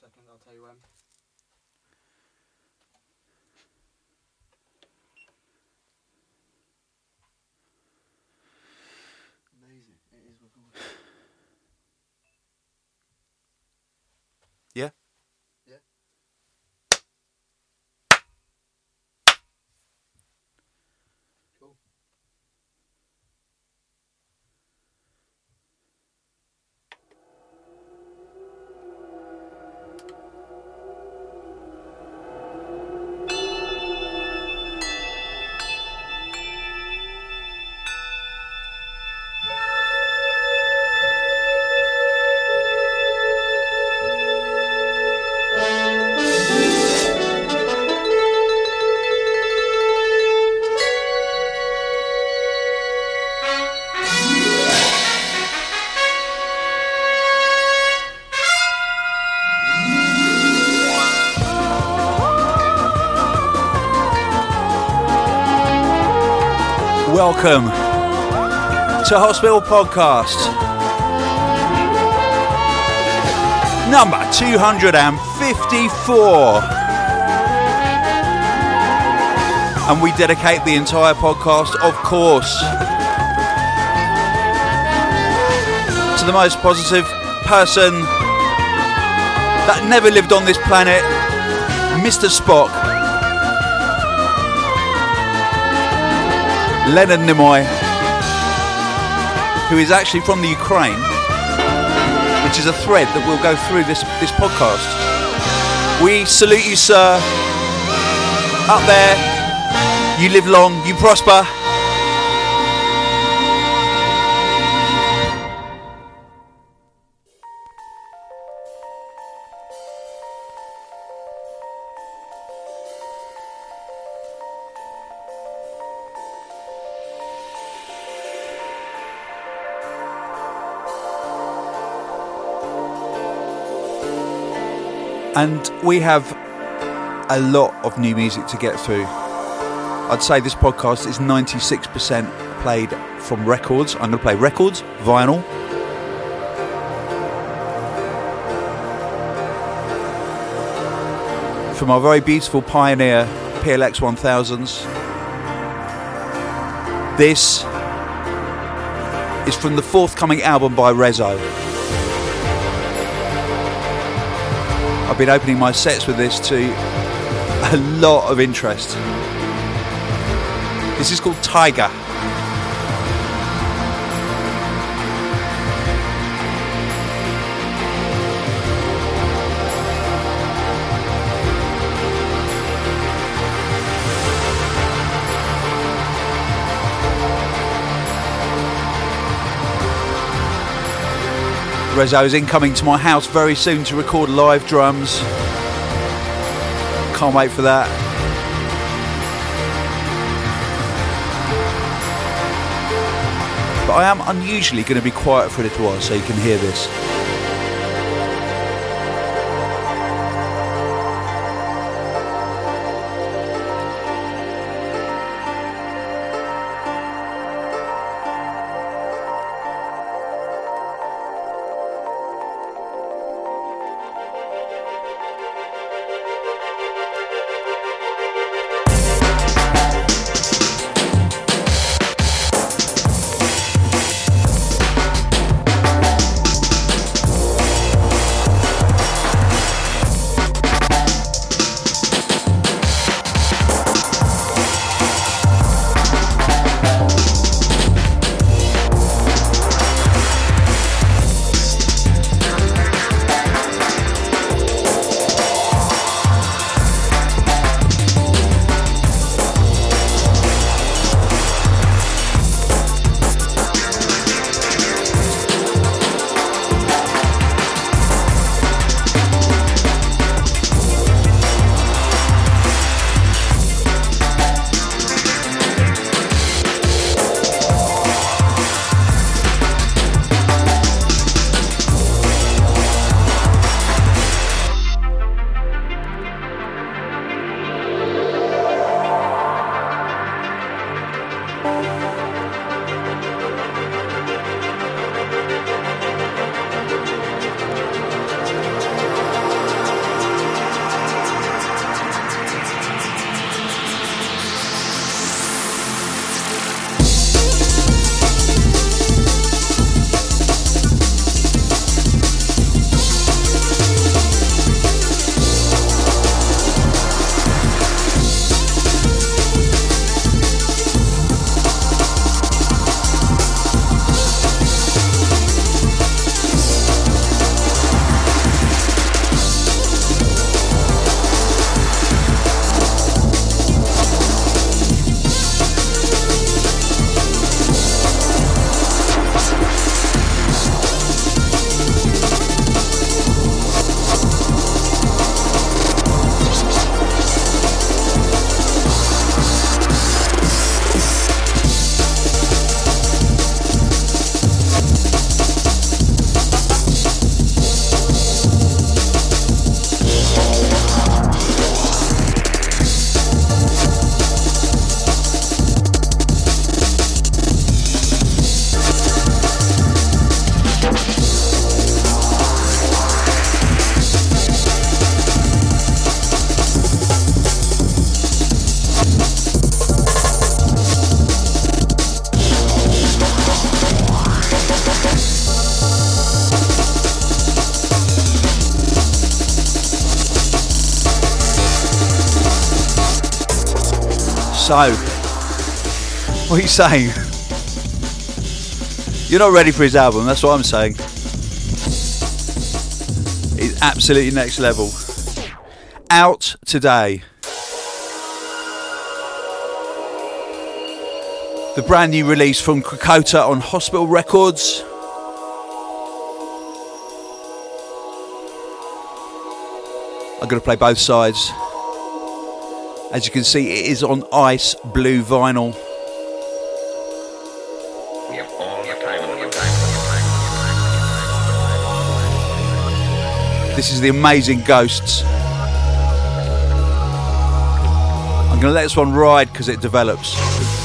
second, I'll tell you when. Welcome to Hospital Podcast. Number 254. And we dedicate the entire podcast, of course, to the most positive person that never lived on this planet, Mr. Spock. Leonard Nimoy, who is actually from the Ukraine, which is a thread that will go through this, this podcast. We salute you, sir. Up there, you live long, you prosper. And we have a lot of new music to get through. I'd say this podcast is 96% played from records. I'm going to play records, vinyl. From our very beautiful Pioneer PLX 1000s. This is from the forthcoming album by Rezo. I've been opening my sets with this to a lot of interest. This is called Tiger. Rezo is incoming to my house very soon to record live drums. Can't wait for that. But I am unusually going to be quiet for a little while so you can hear this. So, what are you saying? You're not ready for his album, that's what I'm saying. He's absolutely next level. Out today. The brand new release from Krakota on Hospital Records. I'm going to play both sides. As you can see, it is on ice blue vinyl. This is the amazing Ghosts. I'm going to let this one ride because it develops.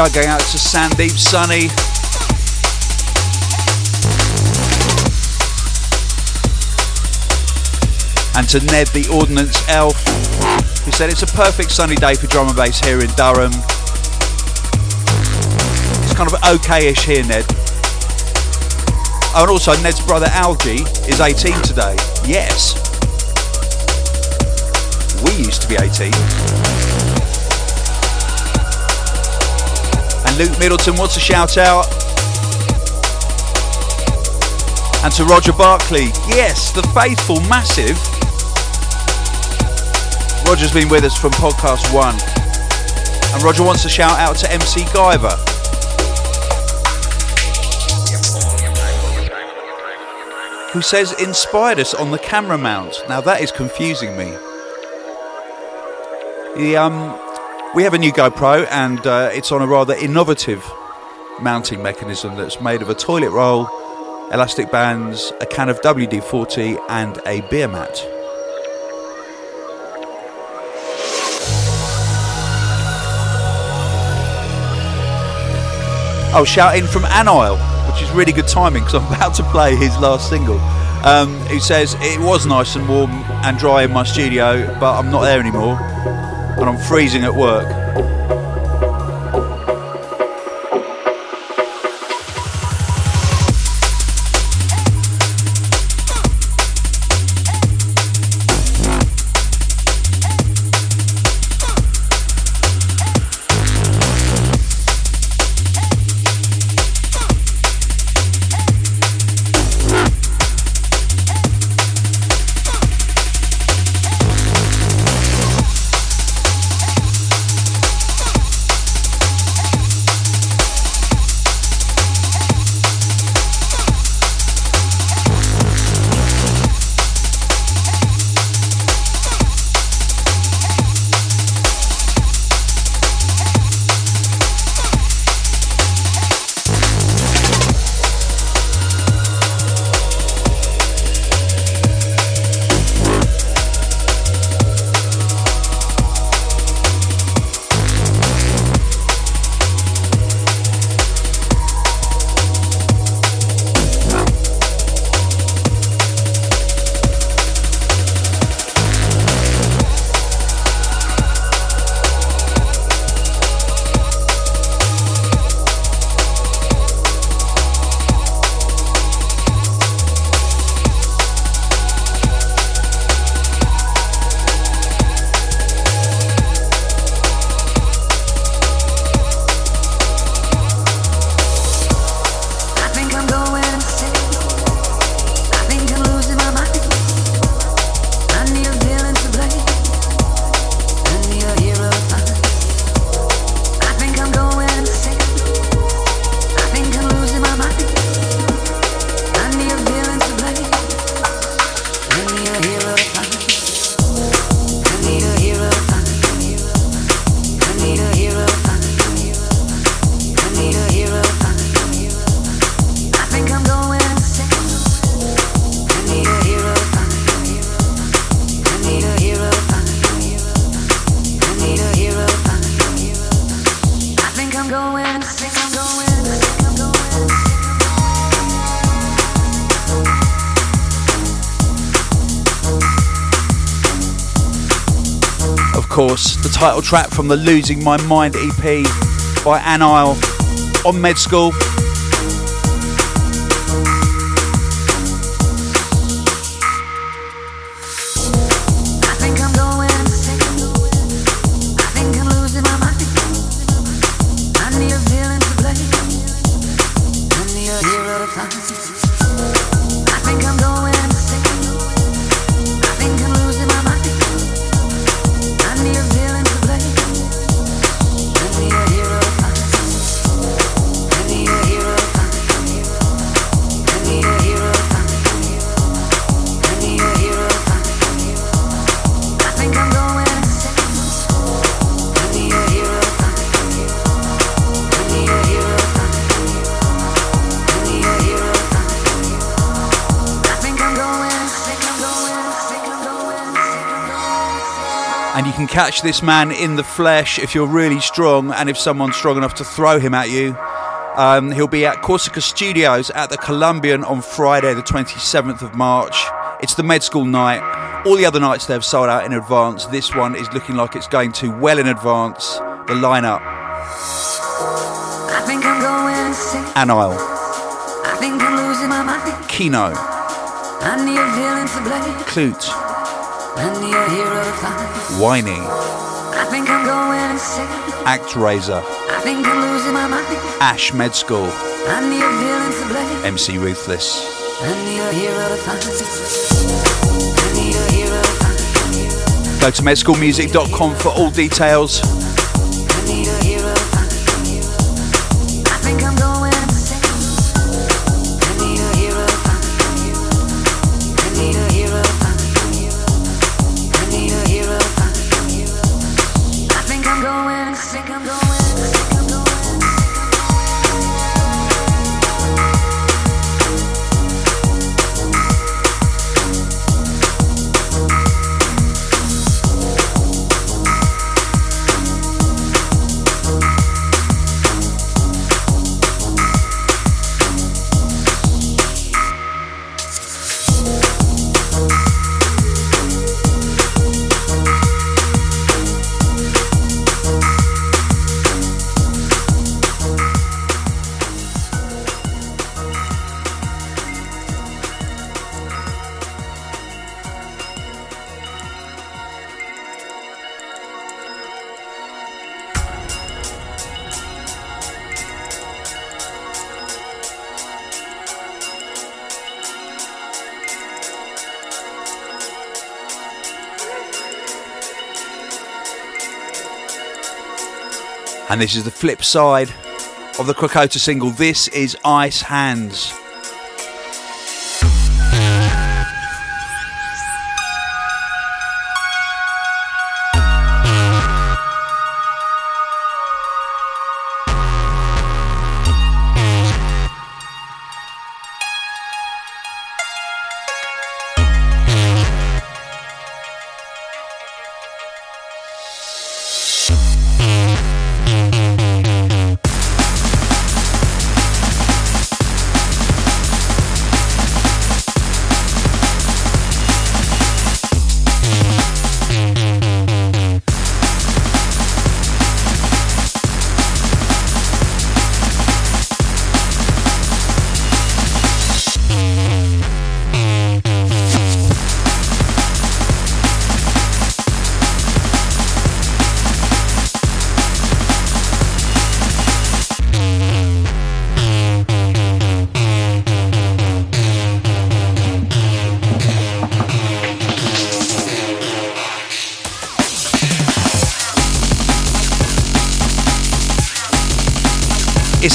Shout going out to Sandeep Sunny. And to Ned the Ordnance Elf, who said it's a perfect sunny day for drum and bass here in Durham. It's kind of okay-ish here, Ned. Oh, and also Ned's brother Algie is 18 today. Yes. We used to be 18. Luke Middleton wants a shout out. And to Roger Barkley, yes, the faithful, massive. Roger's been with us from podcast one. And Roger wants a shout out to MC Guyver. Who says inspired us on the camera mount. Now that is confusing me. He, um, we have a new GoPro and uh, it's on a rather innovative mounting mechanism that's made of a toilet roll, elastic bands, a can of WD 40, and a beer mat. Oh, shout in from Anile, which is really good timing because I'm about to play his last single. Um, he says, It was nice and warm and dry in my studio, but I'm not there anymore and I'm freezing at work. Title track from the Losing My Mind EP by Anile on Med School. Catch this man in the flesh if you're really strong and if someone's strong enough to throw him at you. Um, he'll be at Corsica Studios at the Columbian on Friday, the 27th of March. It's the med school night. All the other nights they've sold out in advance. This one is looking like it's going to well in advance. The lineup. I think I'm going insane. Anile. I think I'm losing my mind. Keeno. I need a villain to blame. Clute. Whiney. I think I'm going insane. Act Razor. I think I'm losing my mind. Ash Med School. I need a villain to blame. MC Ruthless. I need a hero to find. I need a hero to find. Go to medschoolmusic.com for all details. And this is the flip side of the Krakota single. This is Ice Hands.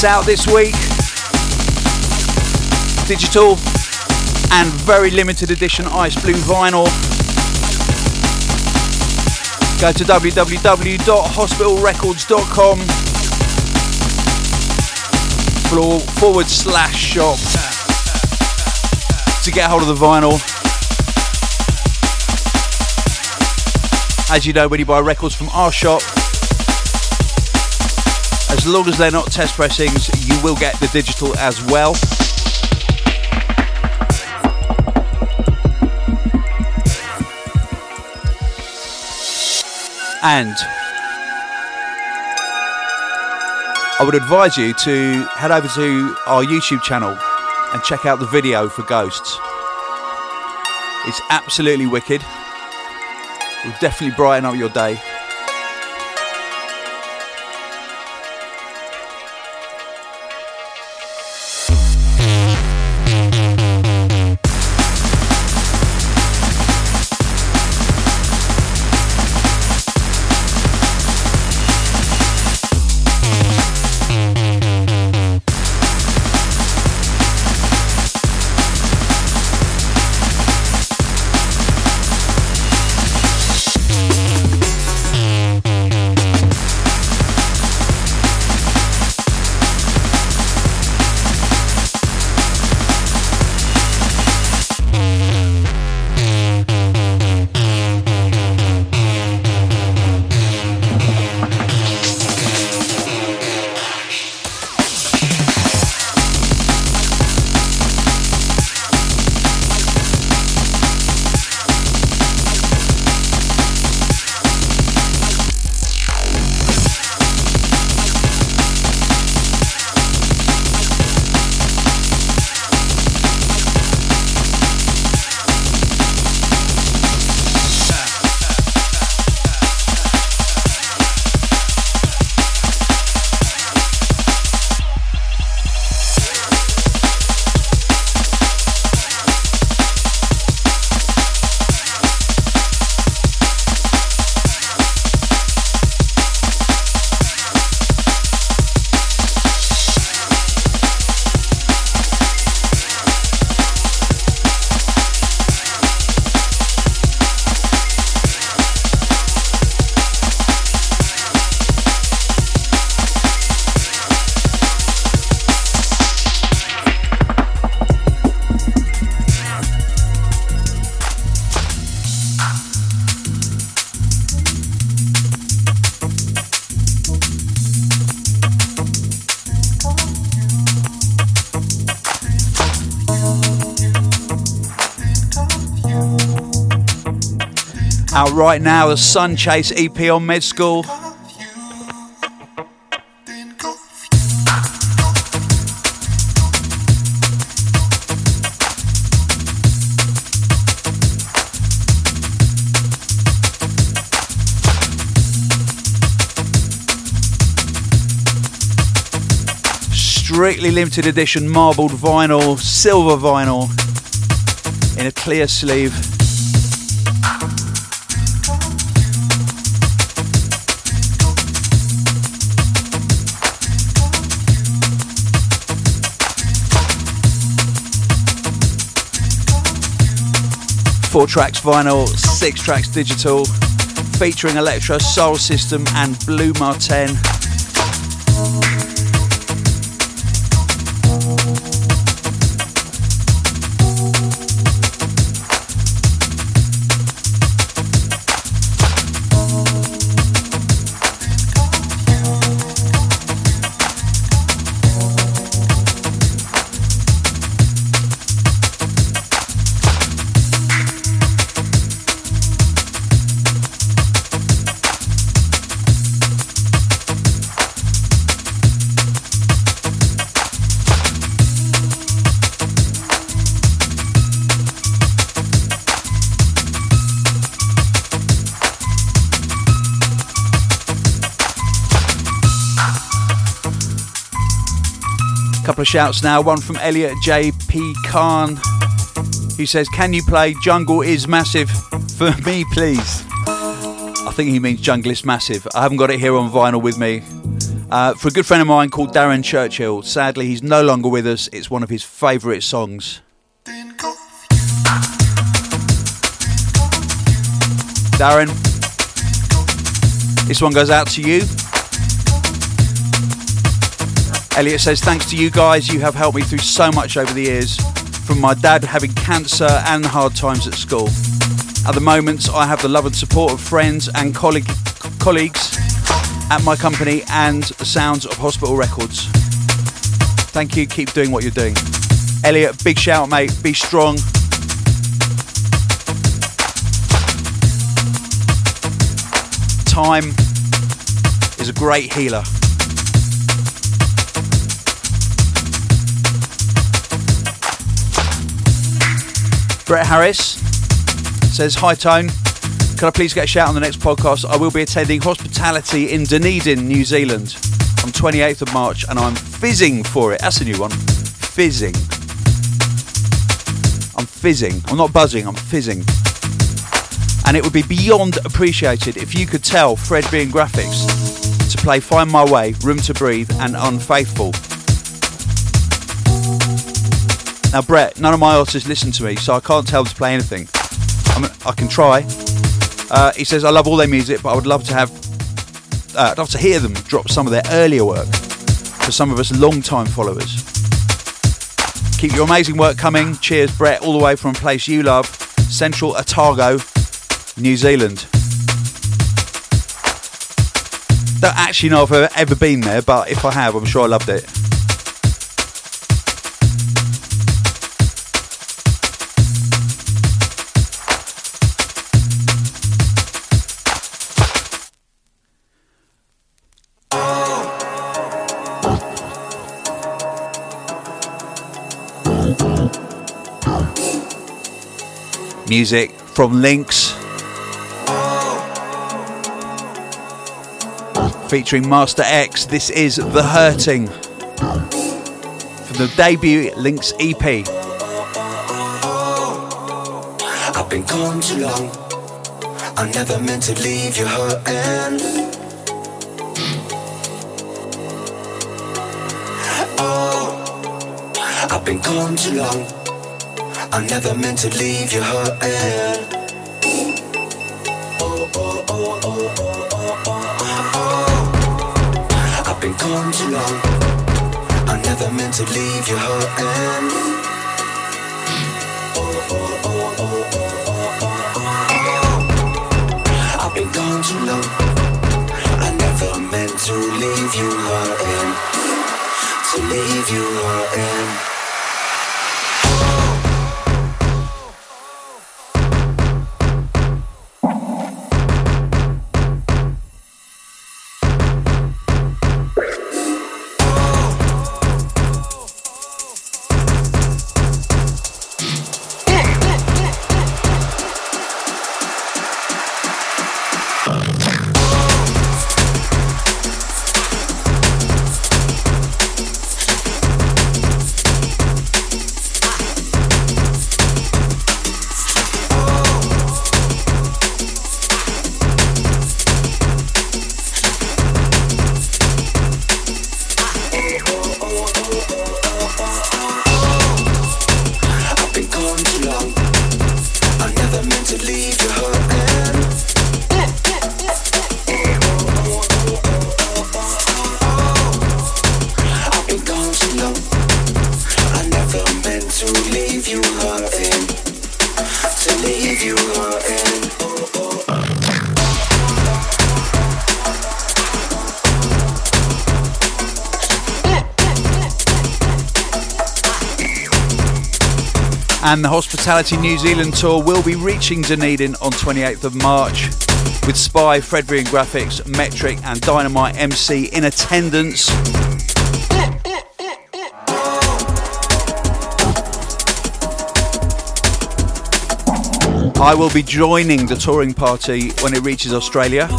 Out this week. Digital and very limited edition ice blue vinyl. Go to www.hospitalrecords.com forward slash shop to get hold of the vinyl. As you know, when you buy records from our shop, as long as they're not test pressings, you will get the digital as well. And I would advise you to head over to our YouTube channel and check out the video for Ghosts. It's absolutely wicked. It will definitely brighten up your day. Out right now, the Sun Chase EP on Med School. Strictly limited edition marbled vinyl, silver vinyl in a clear sleeve. Four tracks vinyl, six tracks digital, featuring Electrosoul System and Blu Mar Couple of shouts now. One from Elliot J.P. Khan, who says, Can you play Jungle is Massive for me, please? I think he means Jungle is Massive. I haven't got it here on vinyl with me. Uh, for a good friend of mine called Darren Churchill. Sadly, he's no longer with us. It's one of his favourite songs. Darren, this one goes out to you. Elliot says, Thanks to you guys, you have helped me through so much over the years, from my dad having cancer and the hard times at school. At the moment, I have the love and support of friends and colleague, colleagues at my company and the sounds of Hospital Records. Thank you, keep doing what you're doing. Elliot, big shout, mate, be strong. time is a great healer. Brett Harris says, Hi Tone, can I please get a shout on the next podcast? I will be attending hospitality in Dunedin, New Zealand on 28th of March and I'm fizzing for it. That's a new one. Fizzing. I'm fizzing. I'm not buzzing, I'm fizzing. And it would be beyond appreciated if you could tell Fred V and Grafix to play Find My Way, Room to Breathe, and Unfaithful. Now, Brett, none of my artists listen to me, so I can't tell them to play anything. I, I can try. Uh, he says, I love all their music, but I would love to have, uh, I'd love to hear them drop some of their earlier work for some of us long-time followers. Keep your amazing work coming. Cheers, Brett, all the way from a place you love, Central Otago, New Zealand. Don't actually know if I've ever been there, but if I have, I'm sure I loved it. Music from Lynx. Featuring Master X, this is The Hurting. From the debut Lynx EP. I've been gone too long. I never meant to leave you hurting. Oh, I've been gone too long. I never meant to leave you hurting. Oh, oh, oh, oh, oh, oh, oh, oh. I've been gone too long. I never meant to leave you hurting. Oh, oh, oh, oh, oh, oh, oh, oh. I've been gone too long. I never meant to leave you hurting. To leave you hurting. And the Hospitality New Zealand tour will be reaching Dunedin on 28th of March with Spy, Fredrian Graphics, Metrik, and Dynamite MC in attendance. I will be joining the touring party when it reaches Australia.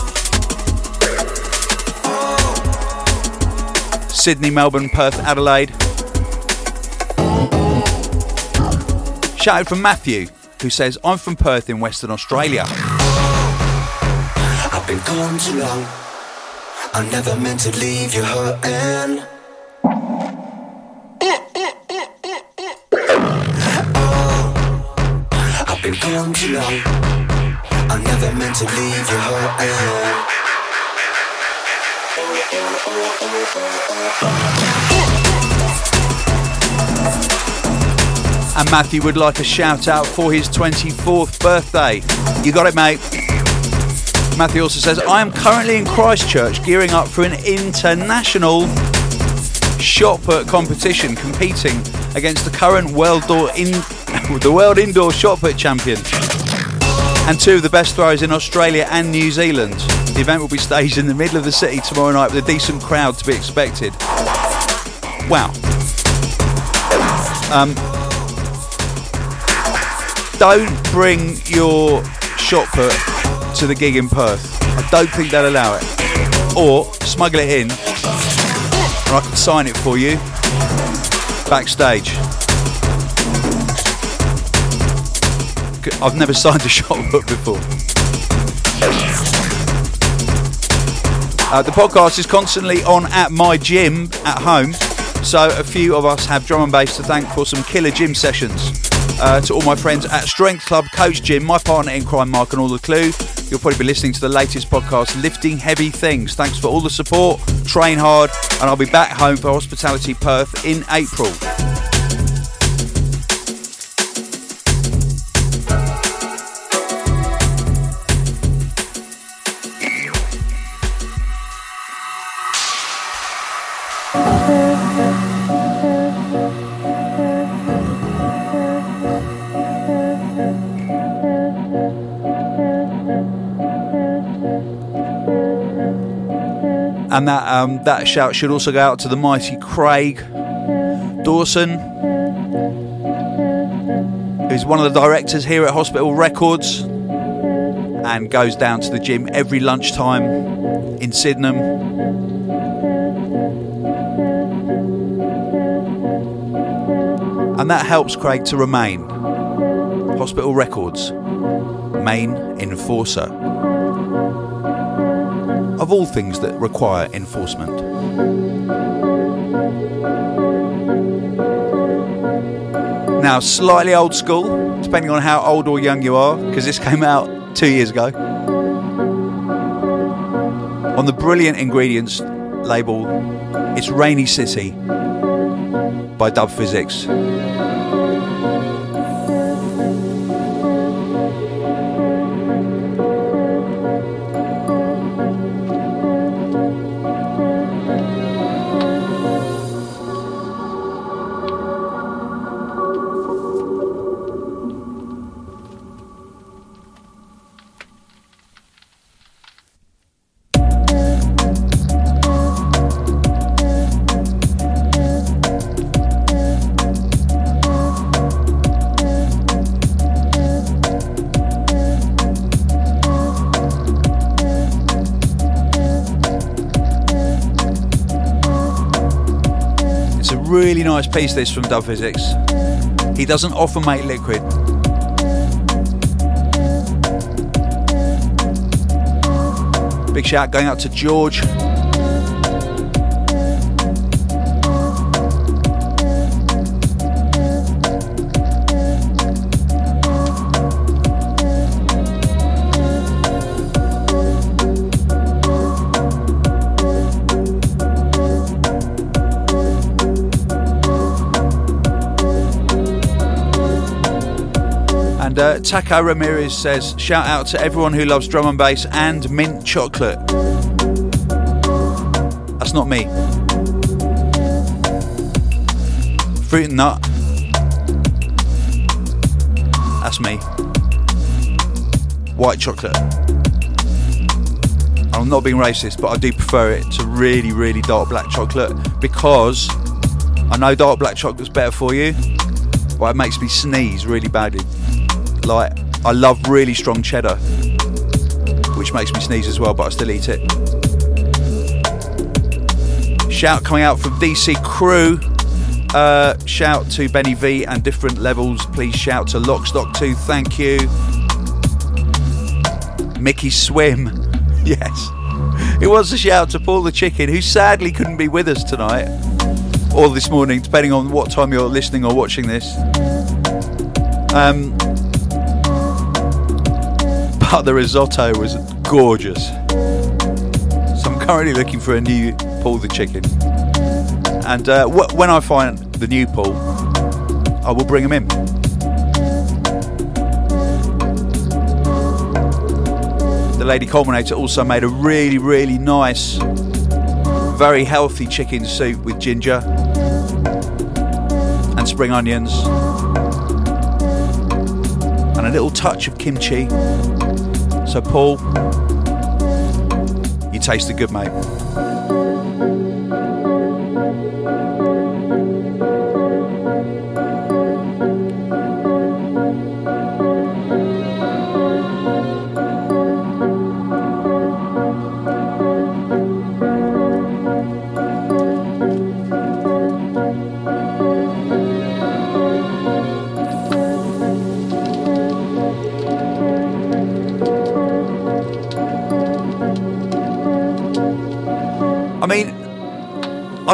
Sydney, Melbourne, Perth, Adelaide. Shout out from Matthew, who says, I'm from Perth in Western Australia. I've been gone too long. I never meant to leave you hurting. Oh, I've been gone too long. I never meant to leave you hurting. And Matthew would like a shout out for his 24th birthday. You got it, mate. Matthew also says, I am currently in Christchurch gearing up for an international shot put competition, competing against the current world door in the world indoor shot put champion and two of the best throwers in Australia and New Zealand. The event will be staged in the middle of the city tomorrow night with a decent crowd to be expected. Wow. Um, don't bring your shot put to the gig in Perth. I don't think they'll allow it. Or smuggle it in and I can sign it for you backstage. I've never signed a shot put before. Uh, the podcast is constantly on at my gym at home, so a few of us have drum and bass to thank for some killer gym sessions. Uh, to all my friends at Strength Club Coach Jim, my partner in crime, Mark, and all the clue. You'll probably be listening to the latest podcast, Lifting Heavy Things. Thanks for all the support. Train hard, and I'll be back home for Hospitality Perth in April. And that um, that shout should also go out to the mighty Craig Dawson, who's one of the directors here at Hospital Records and goes down to the gym every lunchtime in Sydenham. And that helps Craig to remain Hospital Records main enforcer of all things that require enforcement. Now, slightly old school, depending on how old or young you are, because this came out two years ago. On the brilliant ingredients label, it's Rainy City by Dub Phizix. Piece, this from Dub Phizix. He doesn't often make liquid. Big shout going out to George. Taco Ramirez says, shout out to everyone who loves drum and bass and mint chocolate. That's not me. Fruit and nut. That's me. White chocolate. I'm not being racist, but I do prefer it to really, really dark black chocolate because I know dark black chocolate's better for you, but it makes me sneeze really badly. Like, I love really strong cheddar, which makes me sneeze as well, but I still eat it. Shout coming out from DC Crew. Uh, shout to Benny V and different levels. Please shout to Lockstock 2. Thank you. Mickey Swim. yes. It was a shout to Paul the Chicken, who sadly couldn't be with us tonight or this morning, depending on what time you're listening or watching this. Um, but the risotto was gorgeous. So I'm currently looking for a new Paul the Chicken. And uh, wh- when I find the new Paul, I will bring him in. The Lady Culminator also made a really, really nice, very healthy chicken soup with ginger and spring onions and a little touch of kimchi. So, Paul, you tasted good, mate.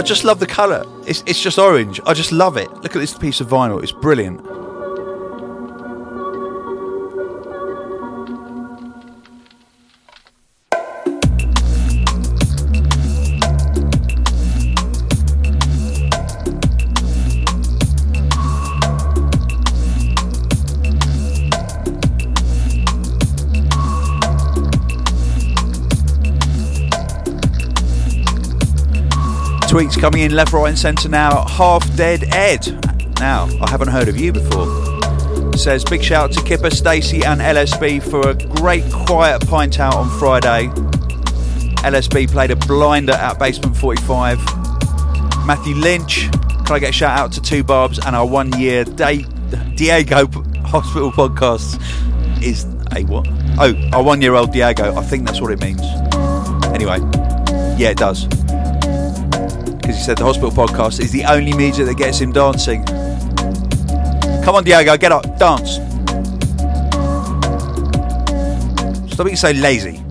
I just love the colour. It's, it's just orange. I just love it. Look at this piece of vinyl. It's brilliant. Tweets coming in left, right, and centre now. Half Dead Ed. Now, I haven't heard of you before. Says big shout out to Kipper, Stacey, and LSB for a great quiet pint out on Friday. LSB played a blinder at Basement 45. Matthew Lynch, can I get a shout out to Two Barbs and our one year day, Diego Hospital podcast is a what? Oh, our one year old Diego. I think that's what it means. Anyway, yeah, it does because he said the hospital podcast is the only media that gets him dancing. Come on, Diego, get up, dance. Stop being so lazy.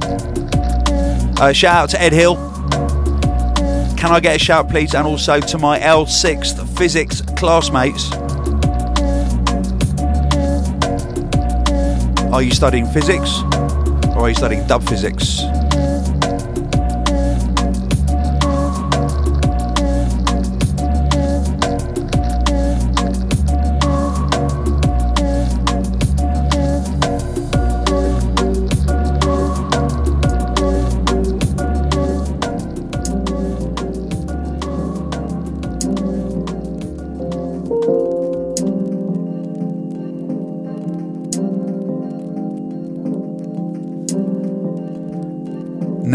Uh, shout out to Ed Hill. Can I get a shout, please? And also to my L6th physics classmates. Are you studying physics or are you studying Dub Phizix?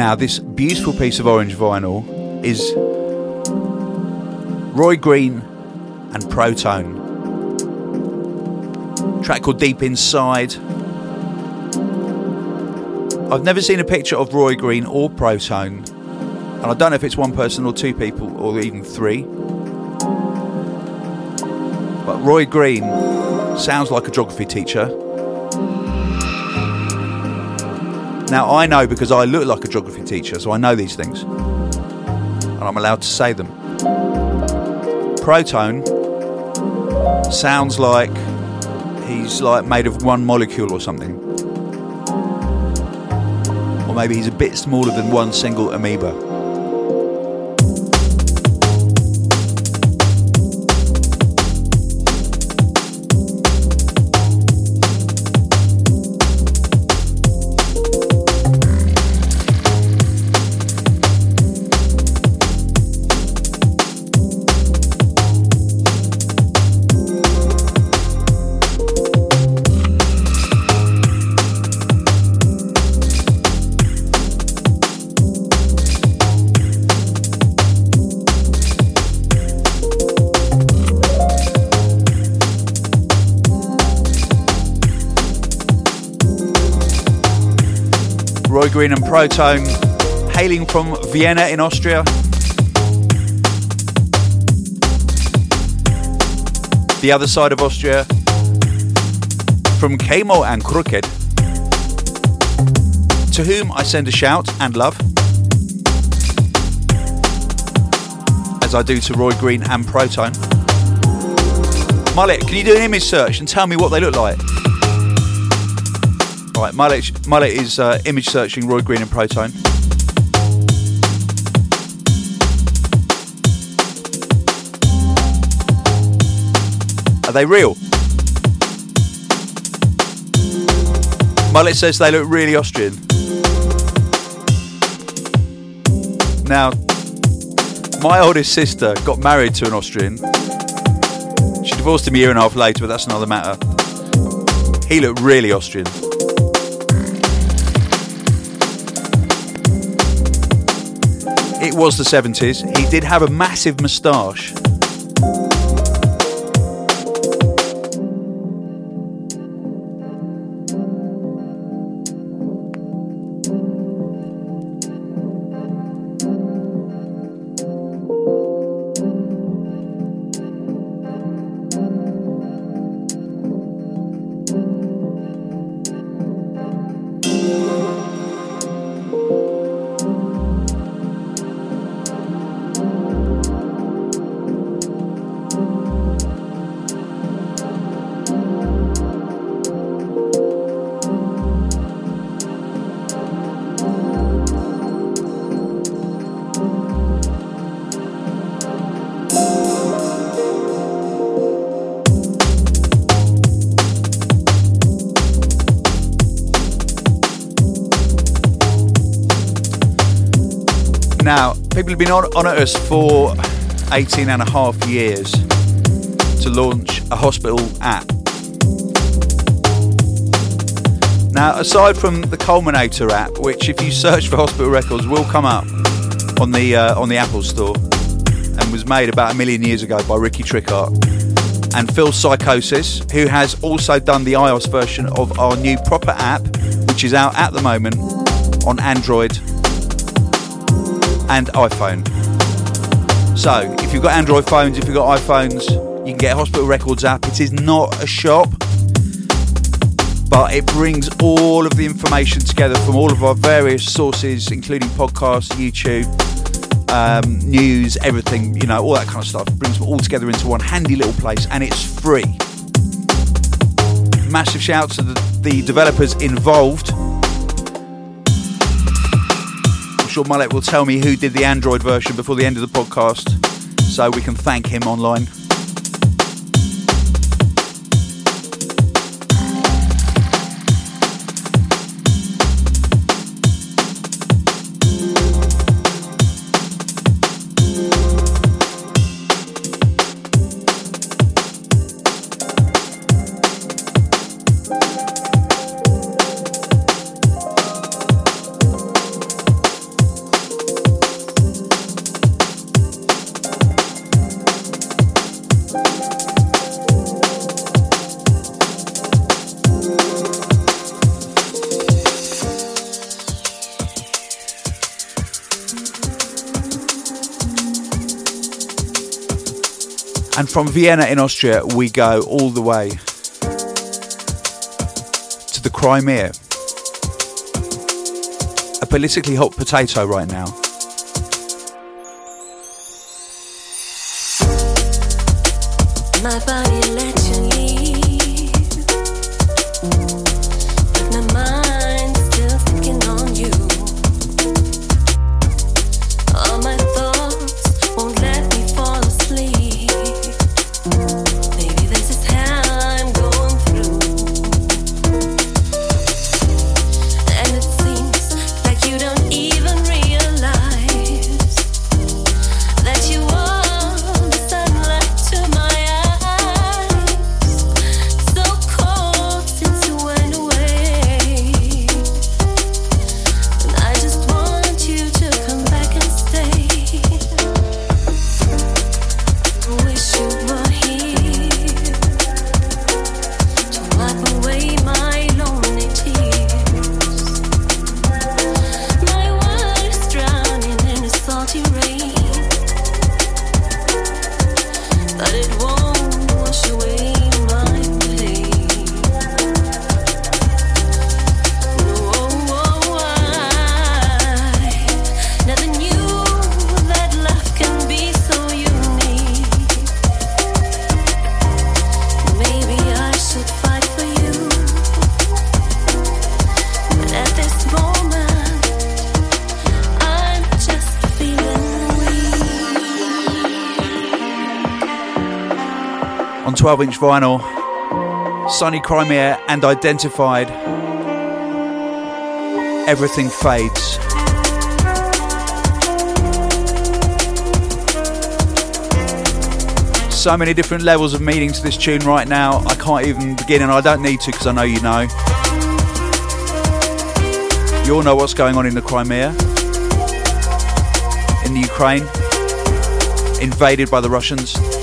Now, this beautiful piece of orange vinyl is Roy Green and Protone. Track called Deep Inside. I've never seen a picture of Roy Green or Protone, and I don't know if it's one person or two people or even three. But Roy Green sounds like a geography teacher. Now, I know because I look like a geography teacher, so I know these things. And I'm allowed to say them. Proton sounds like he's like made of one molecule or something. Or maybe he's a bit smaller than one single amoeba. And Protone, hailing from Vienna in Austria. The other side of Austria, from Camo and Krooked, to whom I send a shout and love, as I do to Roy Green and Protone. Mullet, can you do an image search and tell me what they look like? Right, Mullet, Mullet is uh, image searching Roy Green and Protone. Are they real? Mullet says they look really Austrian. Now, my oldest sister got married to an Austrian. She divorced him a year and a half later, but that's another matter. He looked really Austrian. Was the 70s. He did have a massive moustache. Have been on, on at us for 18 and a half years to launch a hospital app. Now, aside from the Culminator app, which if you search for hospital records will come up on the uh, on the Apple Store, and was made about a million years ago by Ricky Trickart and Phil Psychosis, who has also done the iOS version of our new proper app, which is out at the moment on Android and iPhone. So, if you've got Android phones, if you've got iPhones, you can get Hospital Records app. It is not a shop, but it brings all of the information together from all of our various sources, including podcasts, YouTube, um, news, everything, you know, all that kind of stuff. It brings them all together into one handy little place, and it's free. Massive shout to the, the developers involved. Sure Mullet will tell me who did the Android version before the end of the podcast, so we can thank him online. From Vienna in Austria, we go all the way to the Crimea. A politically hot potato right now. 12 inch vinyl, Sunny Crimea and Identified. Everything fades. So many different levels of meaning to this tune right now. I can't even begin, and I don't need to because I know you know. You all know what's going on in the Crimea. in the Ukraine, invaded by the Russians.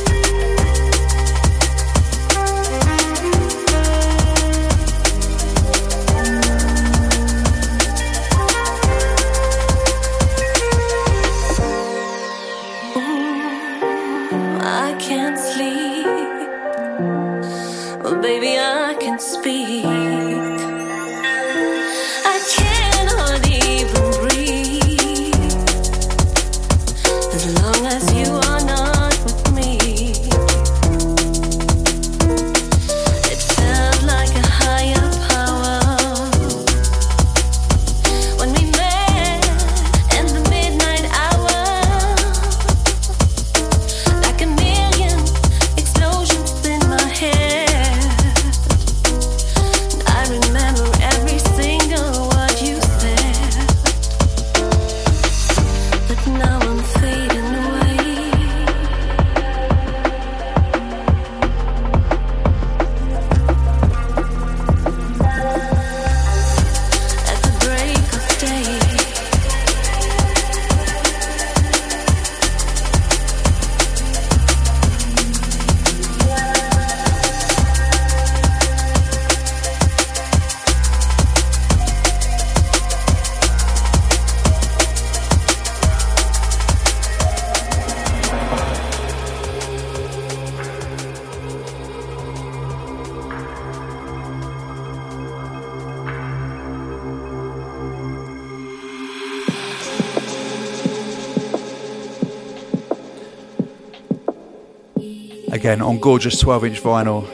On gorgeous 12 inch vinyl.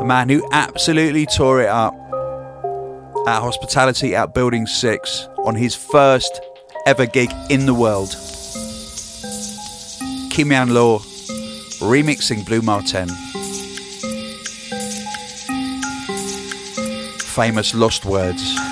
A man who absolutely tore it up at Hospitality at Building 6 on his first ever gig in the world. Kimyan Law remixing Blu Mar Ten. Famous Lost Words.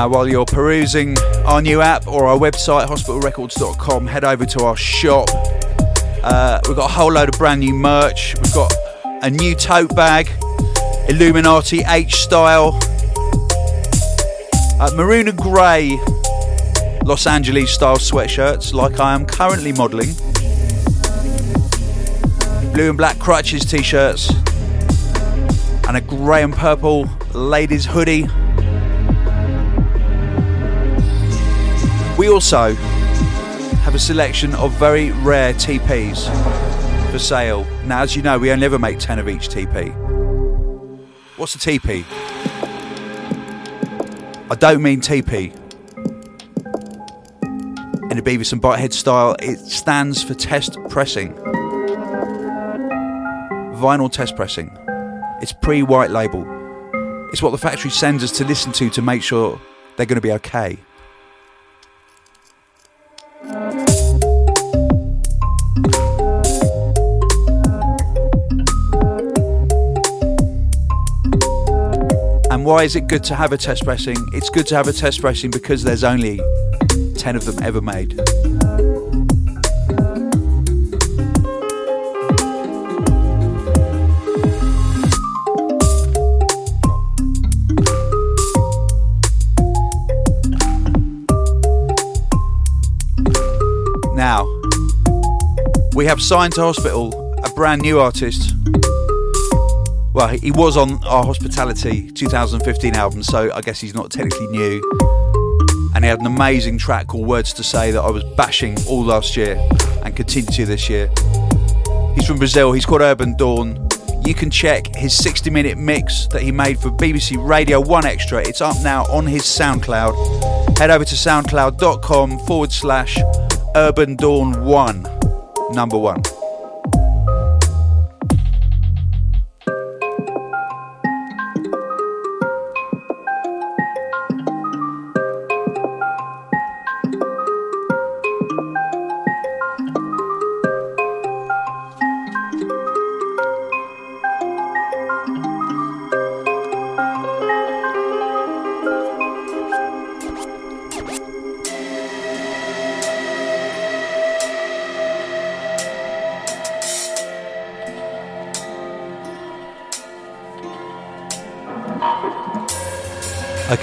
Now, while you're perusing our new app or our website, hospitalrecords.com, head over to our shop. Uh, we've got a whole load of brand new merch. We've got a new tote bag, Illuminati H style, uh, maroon and grey Los Angeles style sweatshirts, like I am currently modelling, blue and black crutches t shirts, and a grey and purple ladies hoodie. We also have a selection of very rare TPs for sale. Now, as you know, we only ever make 10 of each TP. What's a TP? I don't mean TP. In a Beavis and Butthead style, it stands for test pressing. Vinyl test pressing. It's pre white label. It's what the factory sends us to listen to to make sure they're going to be okay. Why is it good to have a test pressing? It's good to have a test pressing because there's only 10 of them ever made. Now, we have signed to Hospital a brand new artist. Well, he was on our Hospitality 2015 album, so I guess he's not technically new. And he had an amazing track called Words to Say that I was bashing all last year and continue to this year. He's from Brazil, he's called Urban Dawn. You can check his 60 minute mix that he made for BBC Radio 1 Extra. It's up now on his SoundCloud. Head over to soundcloud.com forward slash Urban Dawn 1, number 1.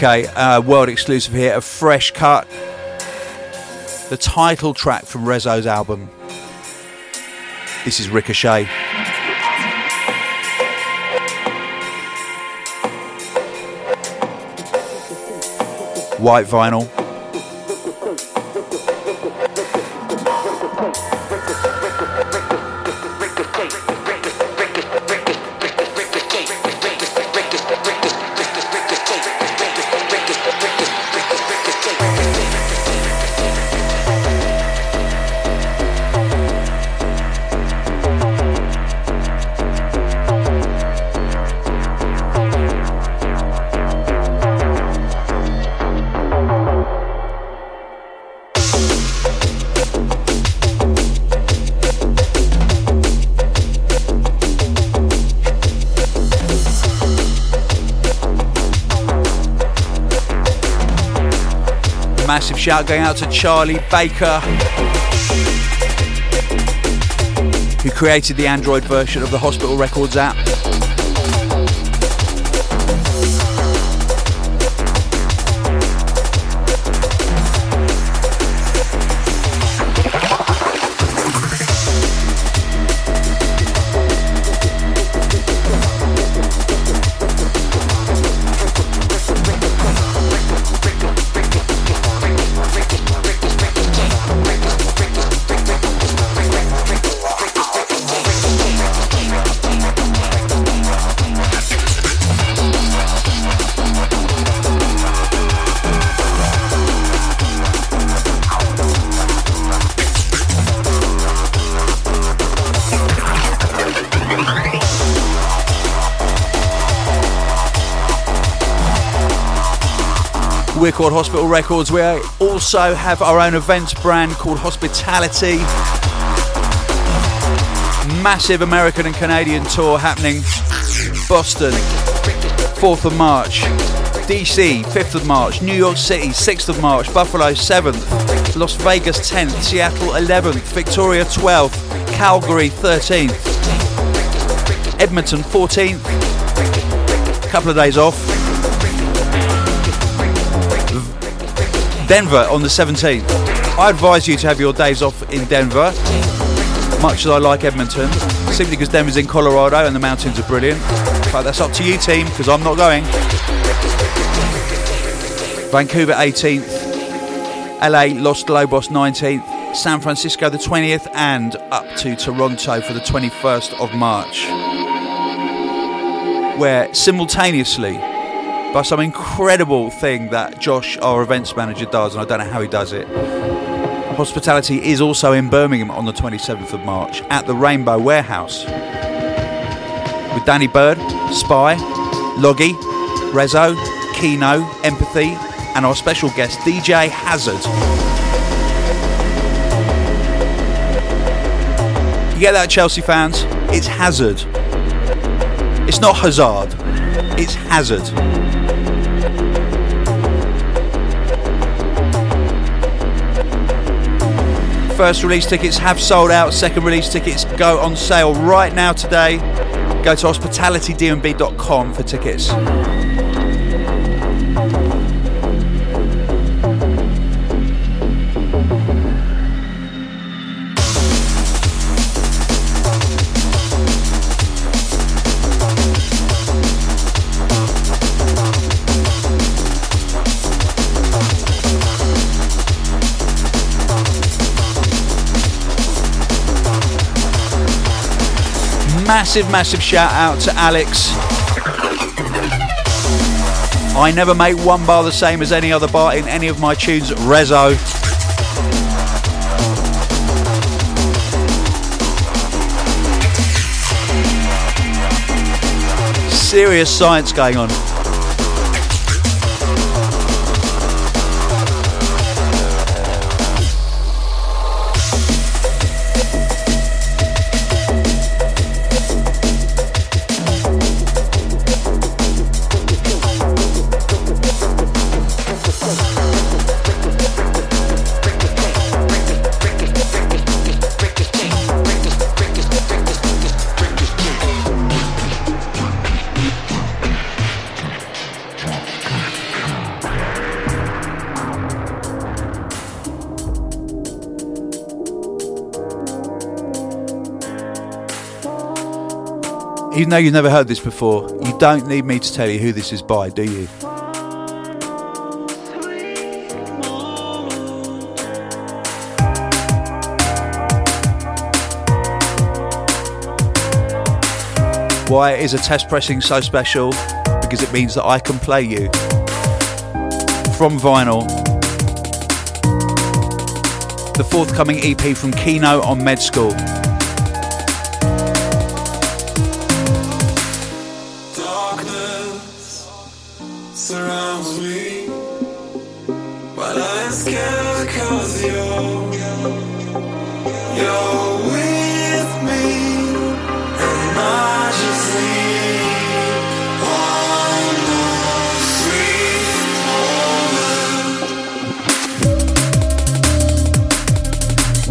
Okay, uh, world exclusive here, a fresh cut. The title track from Reso's album. This is Ricochet. White vinyl. Shout going out to Charlie Baker, who created the Android version of the Hospital Records app. We're called Hospital Records. We also have our own events brand called Hospitality. Massive American and Canadian tour happening. Boston, 4th of March. DC, 5th of March. New York City, 6th of March. Buffalo, 7th. Las Vegas, 10th. Seattle, 11th. Victoria, 12th. Calgary, 13th. Edmonton, 14th. Couple of days off. Denver on the 17th. I advise you to have your days off in Denver, much as I like Edmonton, simply because Denver's in Colorado and the mountains are brilliant. But that's up to you, team, because I'm not going. Vancouver 18th, LA Los Lobos 19th, San Francisco the 20th, and up to Toronto for the 21st of March, where simultaneously by some incredible thing that Josh, our events manager, does, and I don't know how he does it. Hospitality is also in Birmingham on the 27th of March at the Rainbow Warehouse with Danny Byrd, Spy, Loggy, Reso, Keeno, Empathy, and our special guest DJ Hazard. You get that, Chelsea fans? It's Hazard. It's not Hazard. It's Hazard. First release tickets have sold out. Second release tickets go on sale right now today. Go to hospitalitydnb.com for tickets. Massive, massive shout out to Alex. I never make one bar the same as any other bar in any of my tunes. Reso. Serious science going on. Even though you've never heard this before, you don't need me to tell you who this is by, do you? Why is a test pressing so special? Because it means that I can play you from vinyl the forthcoming EP from Keeno on Med School.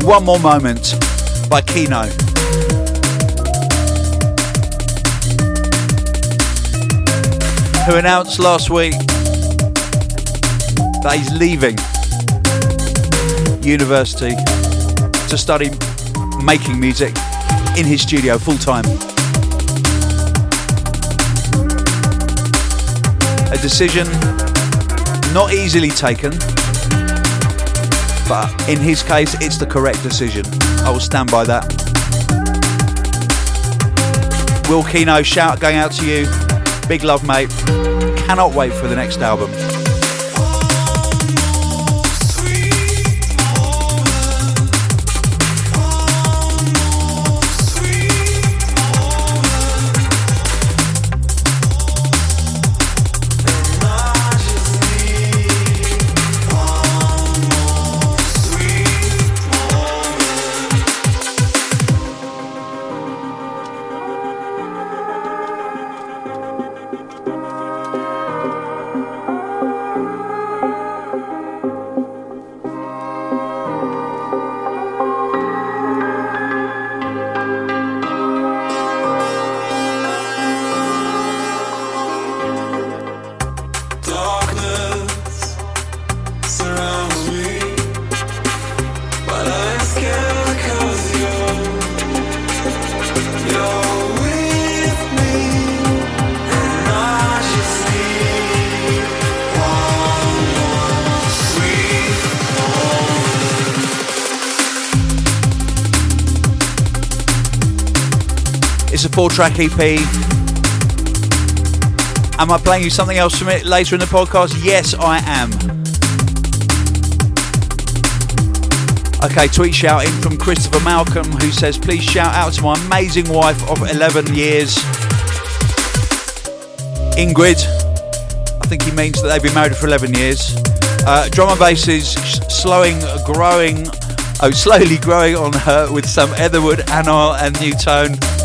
One More Moment by Keeno. Who announced last week that he's leaving university to study making music in his studio full time. A decision not easily taken, but in his case, it's the correct decision. I will stand by that. Will Keeno, shout going out to you. Big love, mate. Cannot wait for the next album. It's a four track EP. Am I playing you something else from it later in the podcast? Yes, I am. Okay, tweet shout in from Christopher Malcolm who says, Please shout out to my amazing wife of 11 years, Ingrid. I think he means that they've been married for 11 years. Uh, drum and bass is slowing, growing, oh, slowly growing on her with some Etherwood, Anile, and Nu:Tone.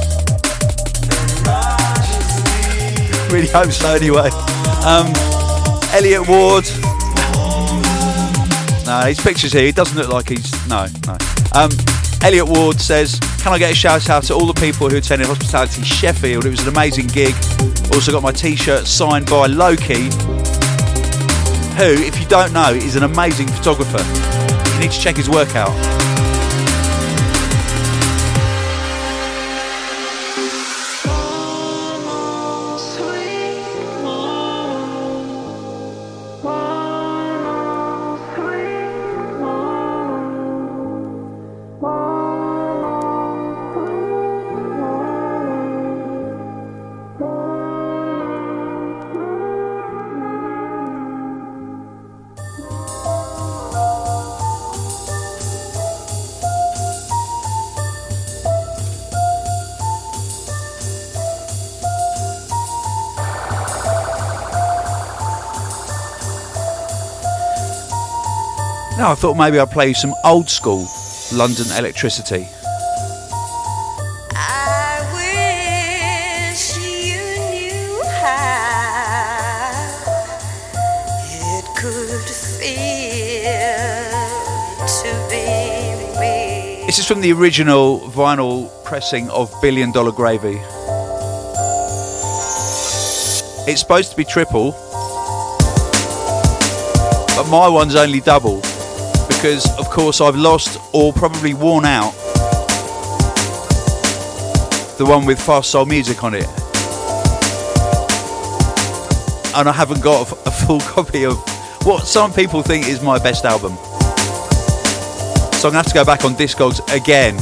Really hope so anyway. Um, Elliot Ward. No, his picture's here. He doesn't look like he's. No, no. Um, Elliot Ward says, Can I get a shout out to all the people who attended Hospitality Sheffield? It was an amazing gig. Also got my t shirt signed by Loki, who, if you don't know, is an amazing photographer. You need to check his work out. Thought maybe I'd play you some old school London Elektricity. I wish you knew how it could feel to be me. This is from the original vinyl pressing of Billion Dollar Gravy. It's supposed to be triple, but my one's only double because, of course, I've lost or probably worn out the one with Fast Soul Music on it. And I haven't got a full copy of what some people think is my best album. So I'm gonna have to go back on Discogs again.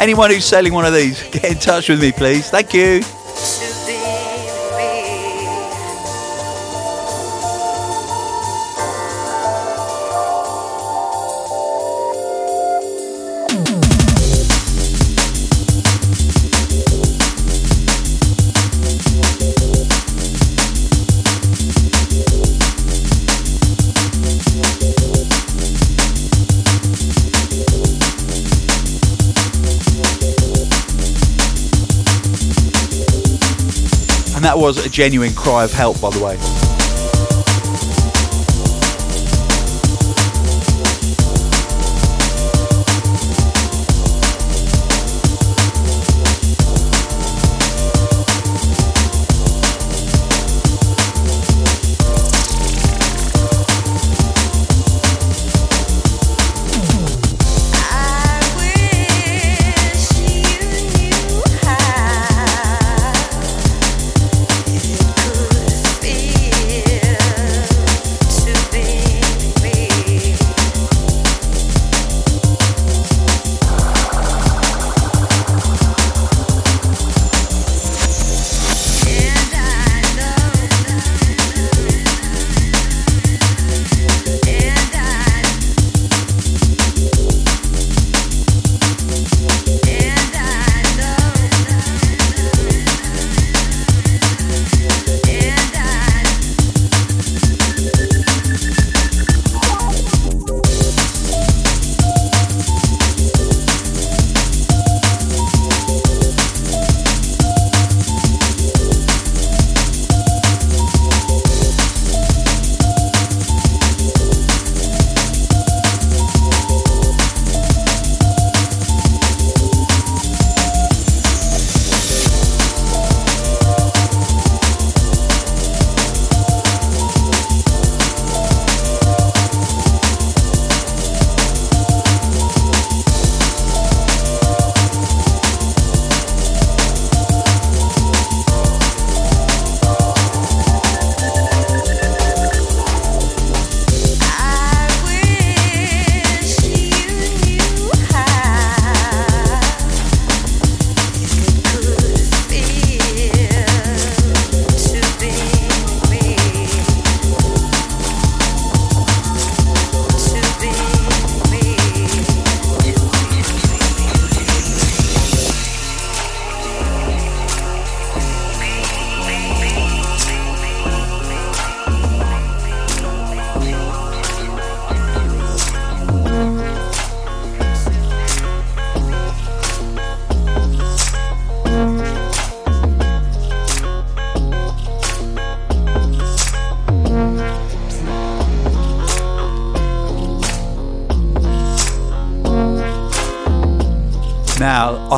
Anyone who's selling one of these, get in touch with me, please. Thank you. That was a genuine cry of help, by the way.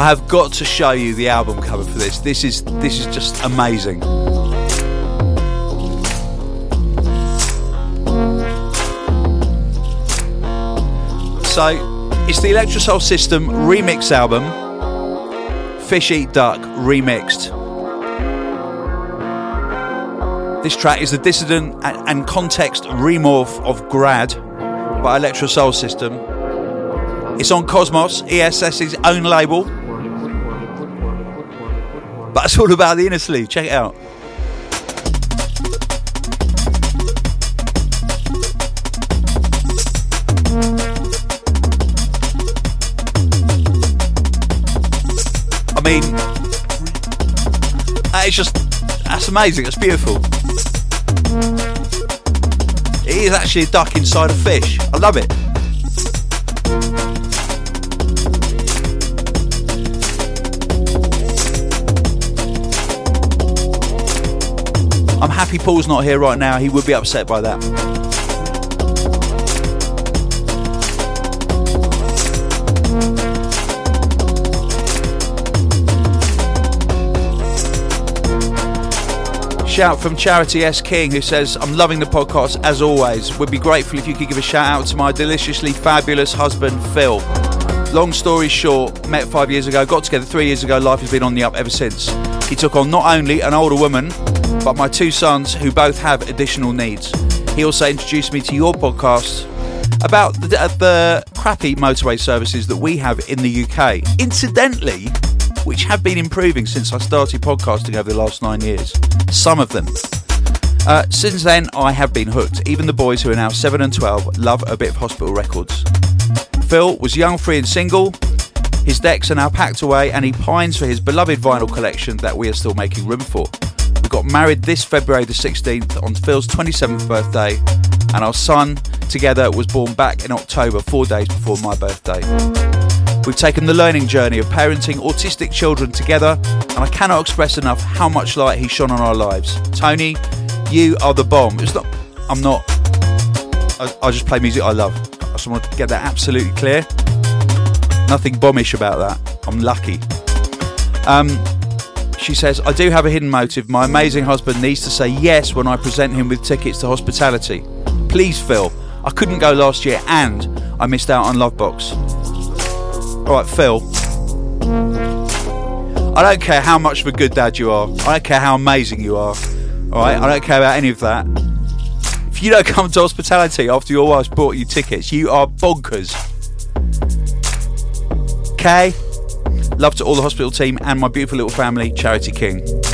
I have got to show you the album cover for this. This is this is just amazing. So, it's the Electrosoul System remix album, Fish Eat Duck remixed. This track is the dissident and, context remorph of Grad by Electrosoul System. It's on Cosmos, ESS's own label. But it's all about the inner sleeve. Check it out. I mean, is just That's amazing. That's beautiful. It is actually a duck inside a fish. I love it. I'm Paul's not here right now. He would be upset by that. Shout from Charity S. King who says, I'm loving the podcast as always. Would be grateful if you could give a shout out to my deliciously fabulous husband, Phil. Long story short, met five years ago, got together three years ago, life has been on the up ever since. He took on not only an older woman, but my two sons who both have additional needs. He also introduced me to your podcast about the, the crappy motorway services that we have in the UK. Incidentally, which have been improving since I started podcasting over the last nine years. Some of them. Uh, since then, I have been hooked. Even the boys who are now 7 and 12 love a bit of hospital records. Phil was young, free, and single. His decks are now packed away, and he pines for his beloved vinyl collection that we are still making room for. We got married this February the 16th on Phil's 27th birthday, and our son together was born back in October, four days before my birthday. We've taken the learning journey of parenting autistic children together, and I cannot express enough how much light he shone on our lives. Tony, you are the bomb. It's not. I'm not. I, I just play music I love. I just want to get that absolutely clear. Nothing bombish about that. I'm lucky. Um, she says, I do have a hidden motive. My amazing husband needs to say yes when I present him with tickets to hospitality. Please, Phil. I couldn't go last year and I missed out on Lovebox. Alright, Phil. I don't care how much of a good dad you are. I don't care how amazing you are. Alright, I don't care about any of that. If you don't come to hospitality after your wife's bought you tickets, you are bonkers. Okay? Love to all the hospital team and my beautiful little family, Charity King.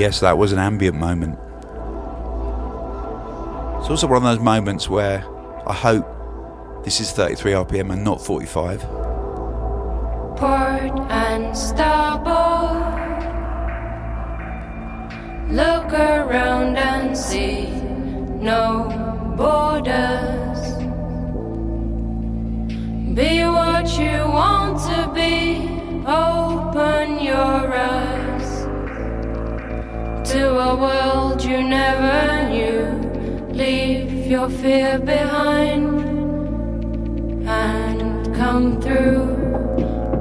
Yes, that was an ambient moment. It's also one of those moments where I hope this is 33 RPM and not 45. Port and starboard. Look around and see no borders. Be what you want to be. Open your eyes to a world you never knew. Leave your fear behind and come through.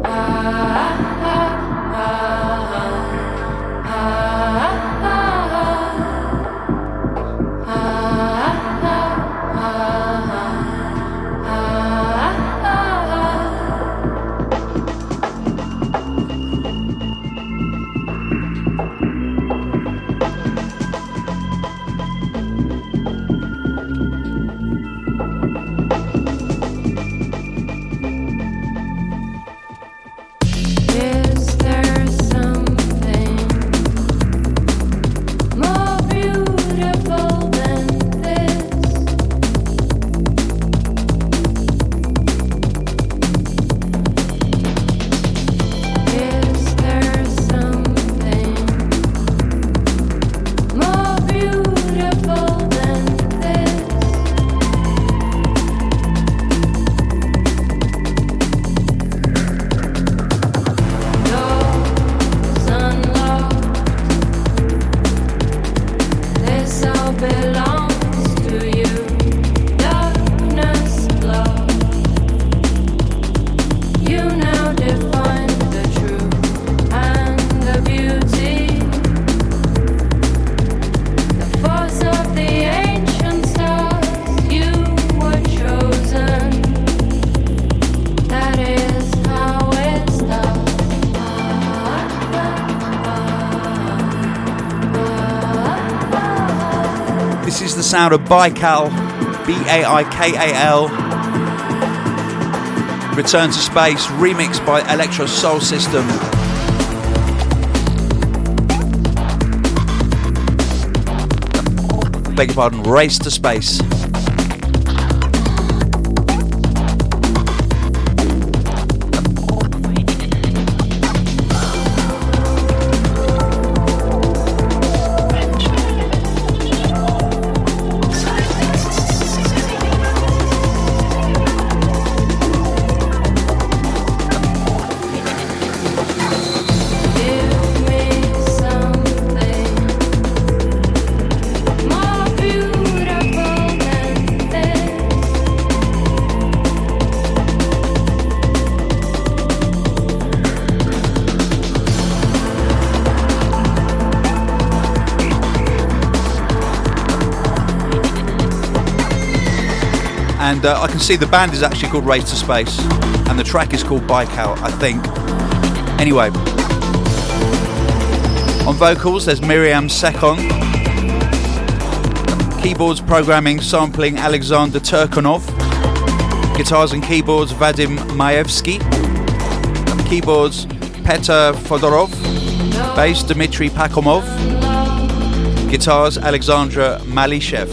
Ah, ah, ah, sound of Baikal, B A I K A L. Return to Space, remixed by Electrosoul System. Beg your pardon, Race to Space. And uh, I can see the band is actually called Race to Space, and the track is called Bike Out, I think. Anyway, on vocals there's Miriam Sekon. Keyboards, programming, sampling Alexander Turkonov. Guitars and keyboards Vadim Maevsky. Keyboards Petr Fodorov. Bass Dmitry Pakomov. Guitars Alexandra Malishev.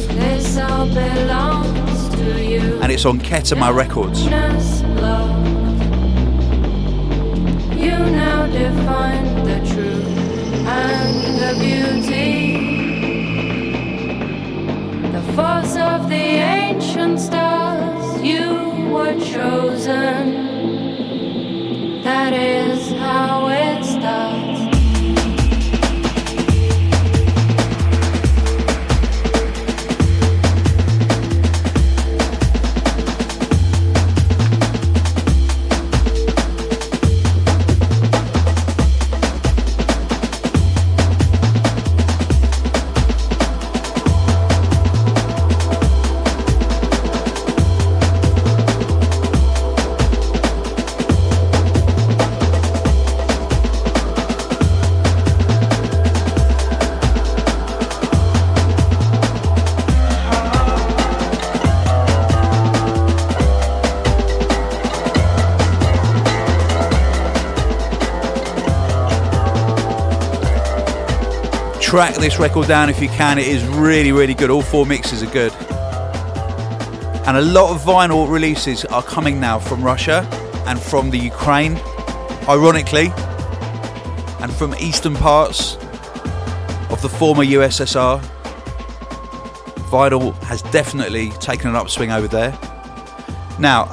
And it's on Ketama Records. You now define the truth and the beauty. The force of the ancient stars, you were chosen. That is how it track this record down if you can. It is really, really good. All four mixes are good. And a lot of vinyl releases are coming now from Russia and from the Ukraine, ironically, and from eastern parts of the former USSR. Vinyl has definitely taken an upswing over there. Now,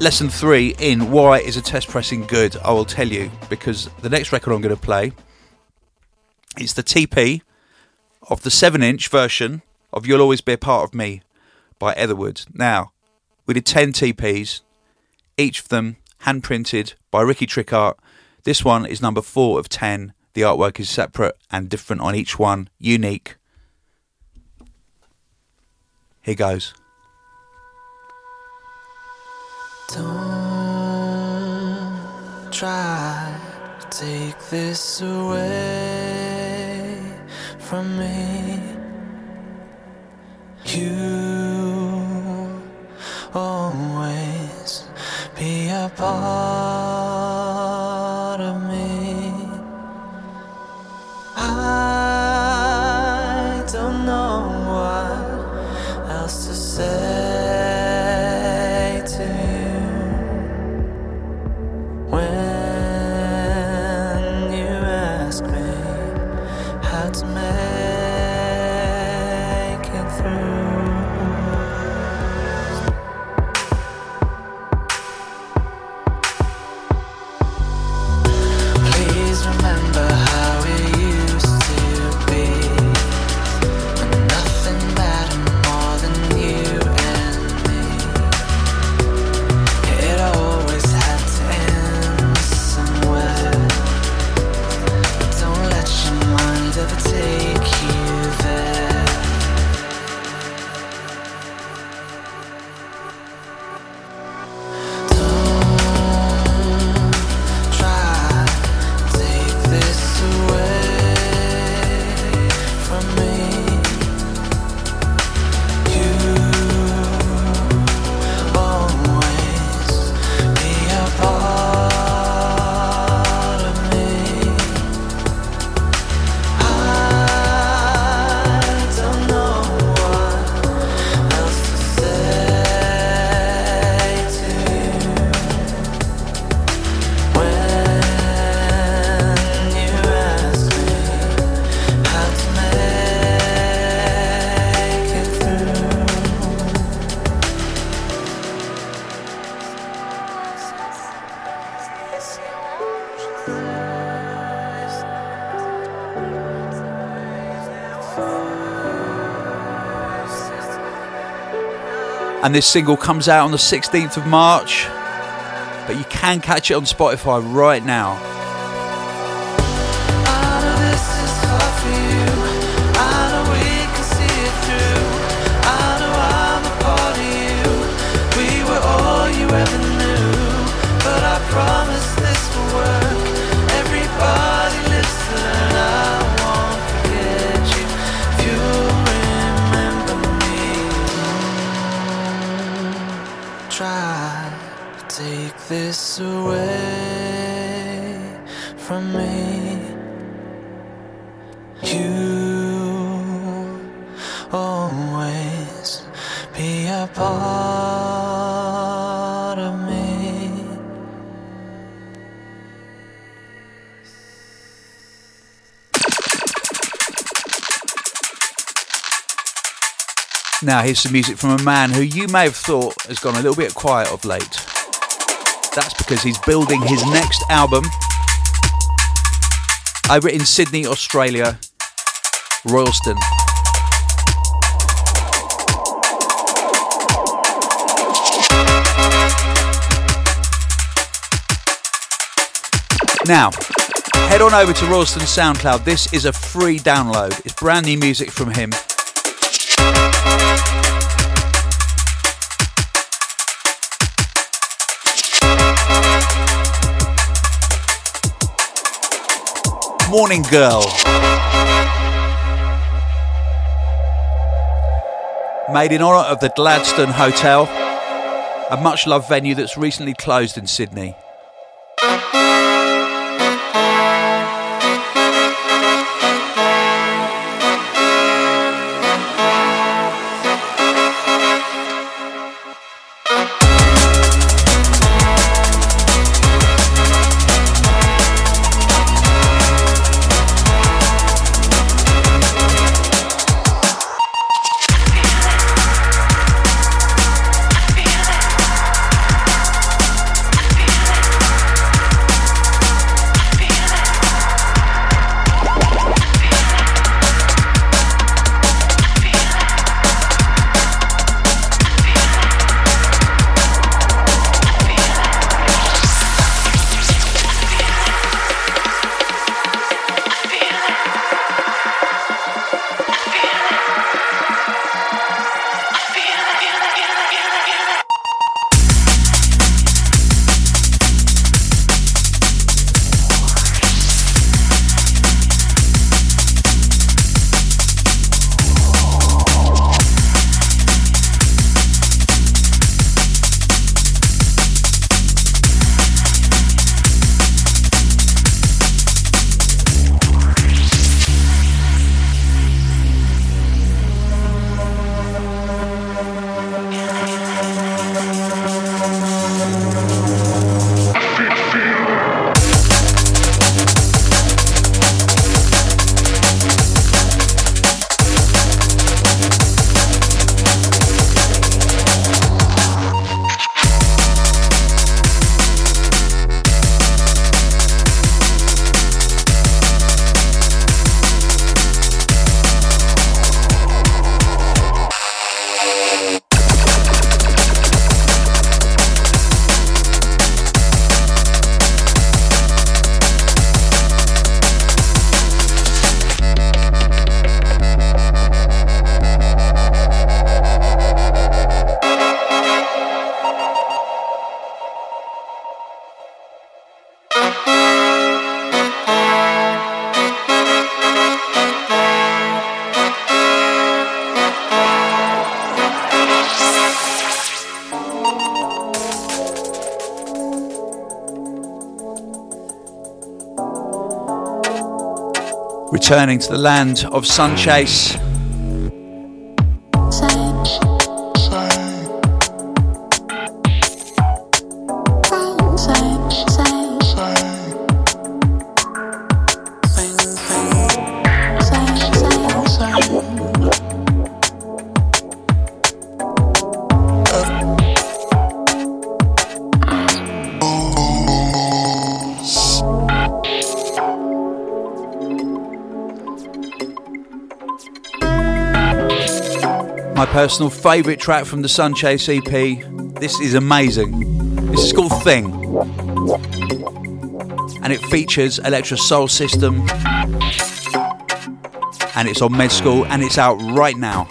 lesson three in why is a test pressing good? I will tell you because the next record I'm going to play it's the TP of the 7 inch version of You'll Always Be a Part of Me by Etherwood. Now, we did 10 TPs, each of them hand printed by Ricky Trickartt. This one is number 4 of 10. The artwork is separate and different on each one, unique. Here goes. Don't try to take this away from me. You always be a part And this single comes out on the 16th of March, but you can catch it on Spotify right now. From me. You always be a part of me. Now, here's some music from a man who you may have thought has gone a little bit quiet of late. That's because he's building his next album over in Sydney, Australia, Royalston. Now, head on over to Royalston SoundCloud. This is a free download. It's brand new music from him. Morning Girl. Made in honour of the Gladstone Hotel, a much loved venue that's recently closed in Sydney. Returning to the land of Sunchase. Personal favourite track from the Sunchase EP. This is amazing. This is called Thing. And it features Electrosoul System. And it's on Med School and it's out right now.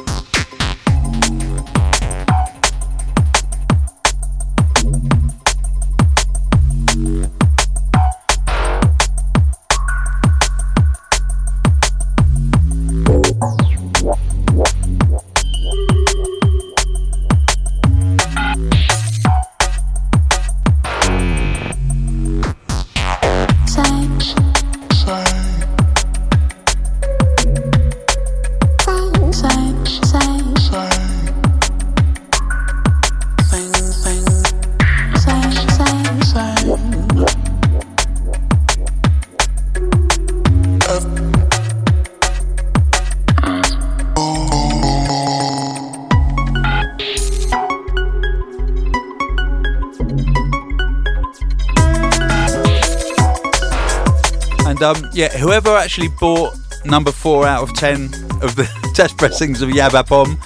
Yeah, whoever actually bought number four out of ten of the test pressings of Yabapom,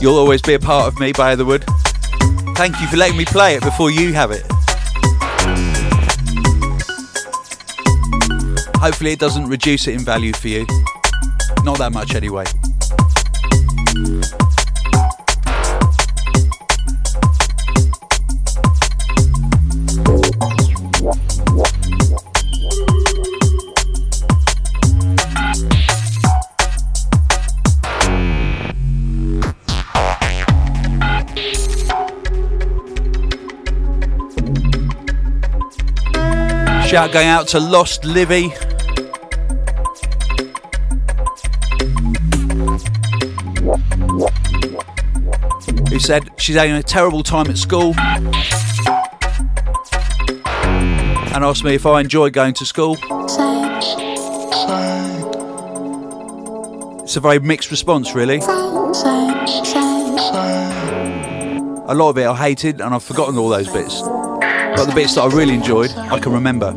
you'll always be a part of me by the wood. Thank you for letting me play it before you have it. Hopefully, it doesn't reduce it in value for you. Not that much, anyway. Shout going out to Lost Livy. Who said she's having a terrible time at school and asked me if I enjoy going to school. It's a very mixed response, really. A lot of it I hated and I've forgotten all those bits. But the bits that I really enjoyed, I can remember.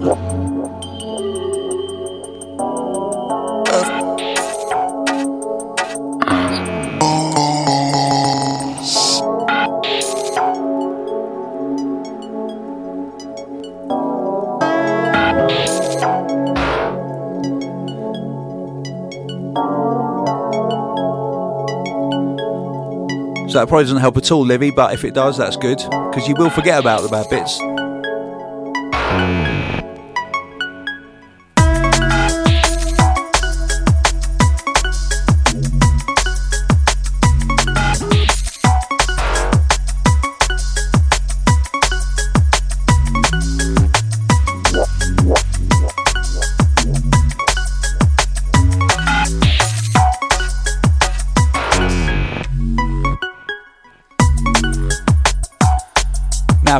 So that probably doesn't help at all, Livy, but if it does, that's good, because you will forget about the bad bits.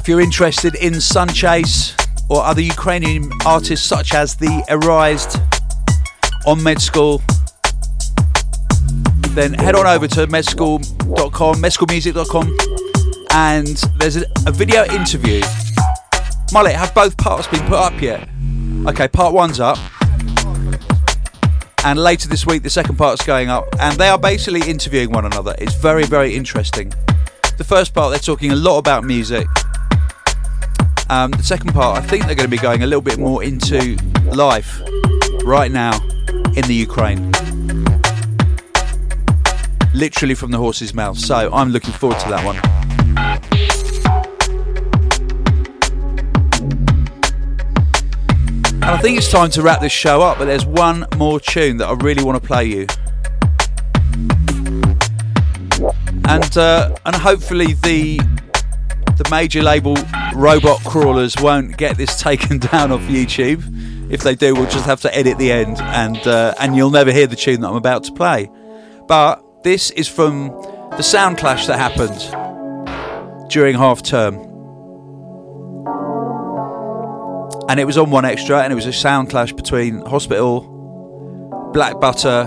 If you're interested in Sunchase or other Ukrainian artists such as the Arised on Med School, then head on over to medschool.com, medschoolmusic.com, and there's a, a video interview. Mullet, have both parts been put up yet? Okay, part one's up. And later this week, the second part's going up. And they are basically interviewing one another. It's very, very interesting. The first part, they're talking a lot about music. Um, the second part, I think they're going to be going a little bit more into life right now in the Ukraine. Literally from the horse's mouth. So I'm looking forward to that one. And I think it's time to wrap this show up, but there's one more tune that I really want to play you. And uh, and hopefully the the major label robot crawlers won't get this taken down off YouTube. If they do, we'll just have to edit the end, and uh, and you'll never hear the tune that I'm about to play. But this is from the sound clash that happened during half term, and it was on 1Xtra, and it was a sound clash between Hospital, Black Butter,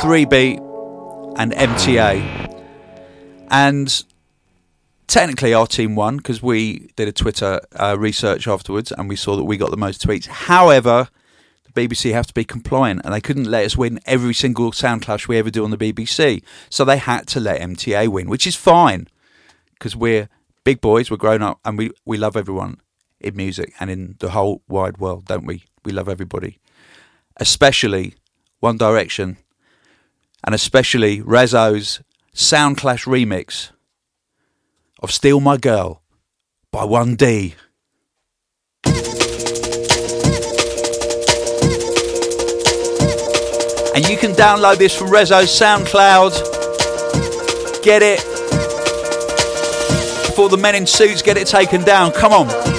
Three Beat, and MTA, and technically our team won because we did a Twitter uh, research afterwards and we saw that we got the most tweets. However, the BBC have to be compliant, and they couldn't let us win every single sound clash we ever do on the BBC. So they had to let MTA win, which is fine because we're big boys, we're grown up, and we, we love everyone in music and in the whole wide world, don't we? We love everybody, especially One Direction, and especially Reso's Sound Clash remix of Steal My Girl by 1D. And you can download this from Reso's SoundCloud. Get it before the men in suits get it taken down. Come on.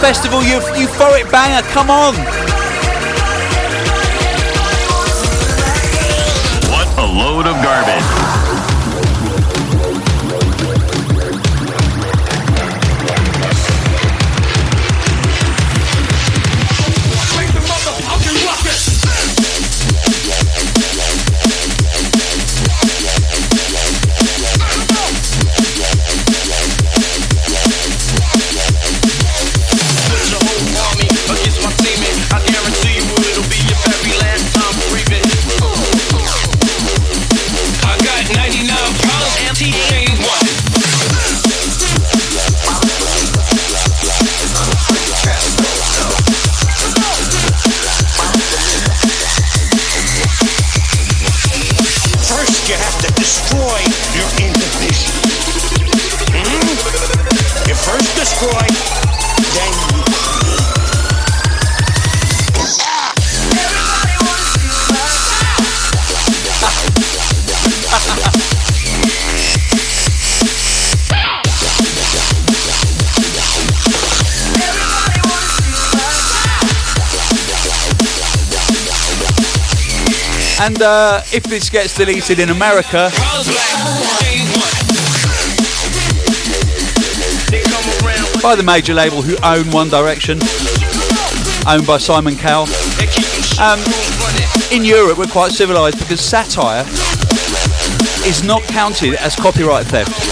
Festival, you euphoric banger. Come on. What a load of garbage. And uh, if this gets deleted in America, by the major label who own One Direction, owned by Simon Cowell. Um. In Europe, we're quite civilised because satire is not counted as copyright theft.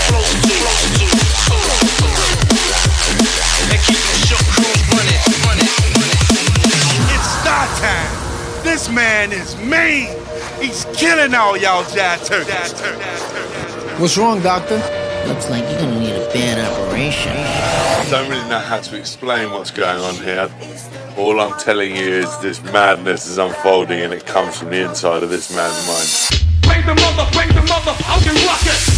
Man is mean. He's killing all y'all jive turkeys. What's wrong, doctor? Looks like you're gonna need a bad operation. I don't really know how to explain what's going on here. All I'm telling you is this madness is unfolding and it comes from the inside of this man's mind. Bring the mother, bring the mother, fucking rockets, rockets,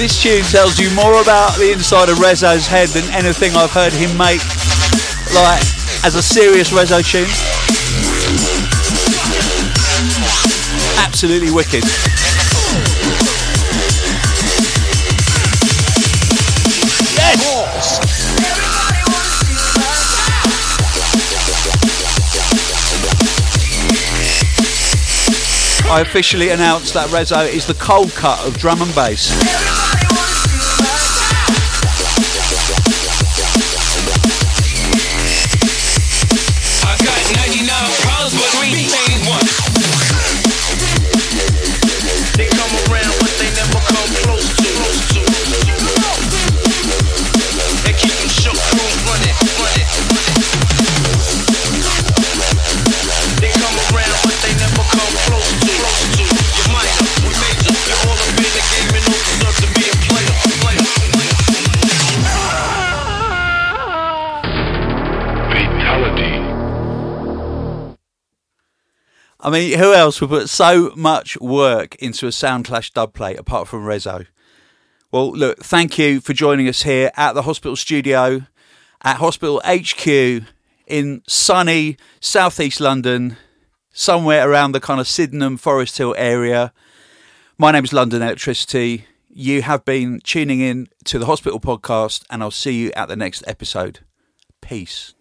This tune tells you more about the inside of Reso's head than anything I've heard him make, like as a serious Reso tune. Absolutely wicked. I officially announced that Reso is the cold cut of drum and bass. I mean, who else would put so much work into a Sound Clash dub plate apart from Reso? Well, look, thank you for joining us here at the hospital studio at Hospital HQ in sunny southeast London, somewhere around the kind of Sydenham, Forest Hill area. My name is London Elektricity. You have been tuning in to the Hospital Podcast, and I'll see you at the next episode. Peace.